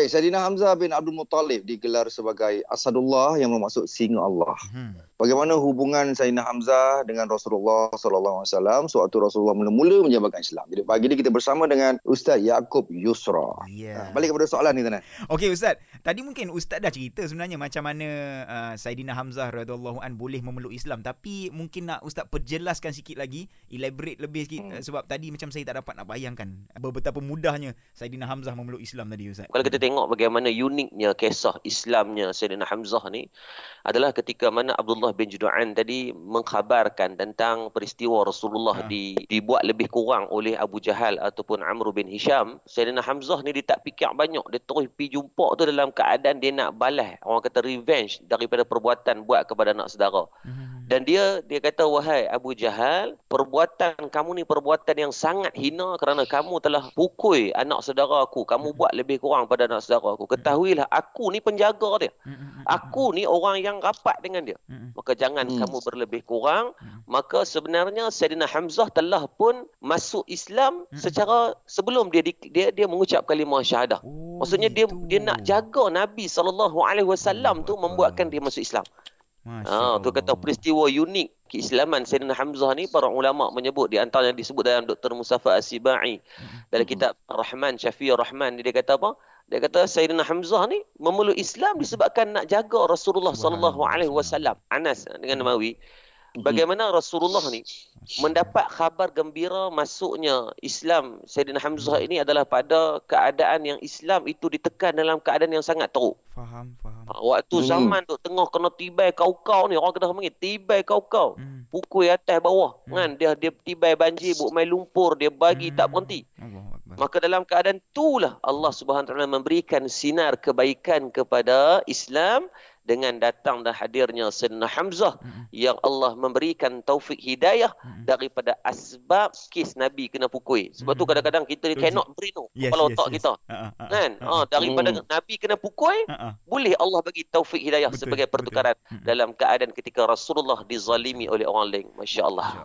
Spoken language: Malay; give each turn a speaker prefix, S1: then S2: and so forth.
S1: Baik, Sayyidina Hamzah bin Abdul Muttalib digelar sebagai Asadullah yang bermaksud singa Allah. Hmm. Bagaimana hubungan Sayyidina Hamzah dengan Rasulullah sallallahu alaihi wasallam sewaktu Rasulullah mula-mula menjabarkan Islam. Jadi pagi ini kita bersama dengan Ustaz Yaakob Yusra. Yeah. Ha, balik kepada soalan ni tuan.
S2: Okey Ustaz, tadi mungkin Ustaz dah cerita sebenarnya macam mana uh, Sayyidina Hamzah radhiyallahu an boleh memeluk Islam tapi mungkin nak Ustaz perjelaskan sikit lagi, elaborate lebih sikit hmm. uh, sebab tadi macam saya tak dapat nak bayangkan betapa mudahnya Sayyidina Hamzah memeluk Islam tadi Ustaz.
S3: Kalau kita tengok bagaimana uniknya kisah Islamnya Sayyidina Hamzah ni adalah ketika mana Abdullah Abdullah bin Judu'an tadi mengkhabarkan tentang peristiwa Rasulullah ha. di, dibuat lebih kurang oleh Abu Jahal ataupun Amr bin Hisham. Sayyidina Hamzah ni dia tak fikir banyak. Dia terus pergi jumpa tu dalam keadaan dia nak balas. Orang kata revenge daripada perbuatan buat kepada anak saudara. Hmm. Dan dia dia kata wahai Abu Jahal, perbuatan kamu ni perbuatan yang sangat hina kerana kamu telah pukul anak saudara aku. Kamu buat lebih kurang pada anak saudara aku. Ketahuilah aku ni penjaga dia. Aku ni orang yang rapat dengan dia. Maka jangan hmm. kamu berlebih kurang. Maka sebenarnya Sayyidina Hamzah telah pun masuk Islam secara sebelum dia dia dia mengucap kalimah syahadah. Oh, Maksudnya dia dia nak jaga Nabi sallallahu alaihi wasallam tu membuatkan dia masuk Islam. Ha, tu kata peristiwa unik keislaman Sayyidina Hamzah ni para ulama menyebut di antara yang disebut dalam Dr. Mustafa As-Sibai dalam kitab Rahman Syafi'i Rahman dia kata apa? Dia kata Sayyidina Hamzah ni memeluk Islam disebabkan nak jaga Rasulullah sallallahu alaihi wasallam. Anas dengan Nawawi. Bagaimana Rasulullah ni mendapat khabar gembira masuknya Islam Sayyidina Hamzah mhm. ini adalah pada keadaan yang Islam itu ditekan dalam keadaan yang sangat teruk. Faham, faham. Ha, waktu hmm. zaman tu tengah kena tibai kau-kau ni orang kena panggil tibai kau-kau. Hmm. Pukul atas bawah hmm. kan dia dia tibai banjir buk main lumpur dia bagi hmm. tak berhenti. Maka dalam keadaan itulah Allah Subhanahu Wa Taala memberikan sinar kebaikan kepada Islam dengan datang dan hadirnya Sayyidina Hamzah mm-hmm. yang Allah memberikan taufik hidayah mm-hmm. daripada asbab kes Nabi kena pukul. Sebab mm-hmm. tu kadang-kadang kita ni cannot brain tu yes, kepala yes, otak yes. kita. Uh-uh, uh-uh, kan? Uh-uh. Ha, daripada mm. Nabi kena pukul, uh-uh. boleh Allah bagi taufik hidayah betul, sebagai pertukaran betul. dalam keadaan ketika Rasulullah dizalimi oleh orang lain. Masya-Allah.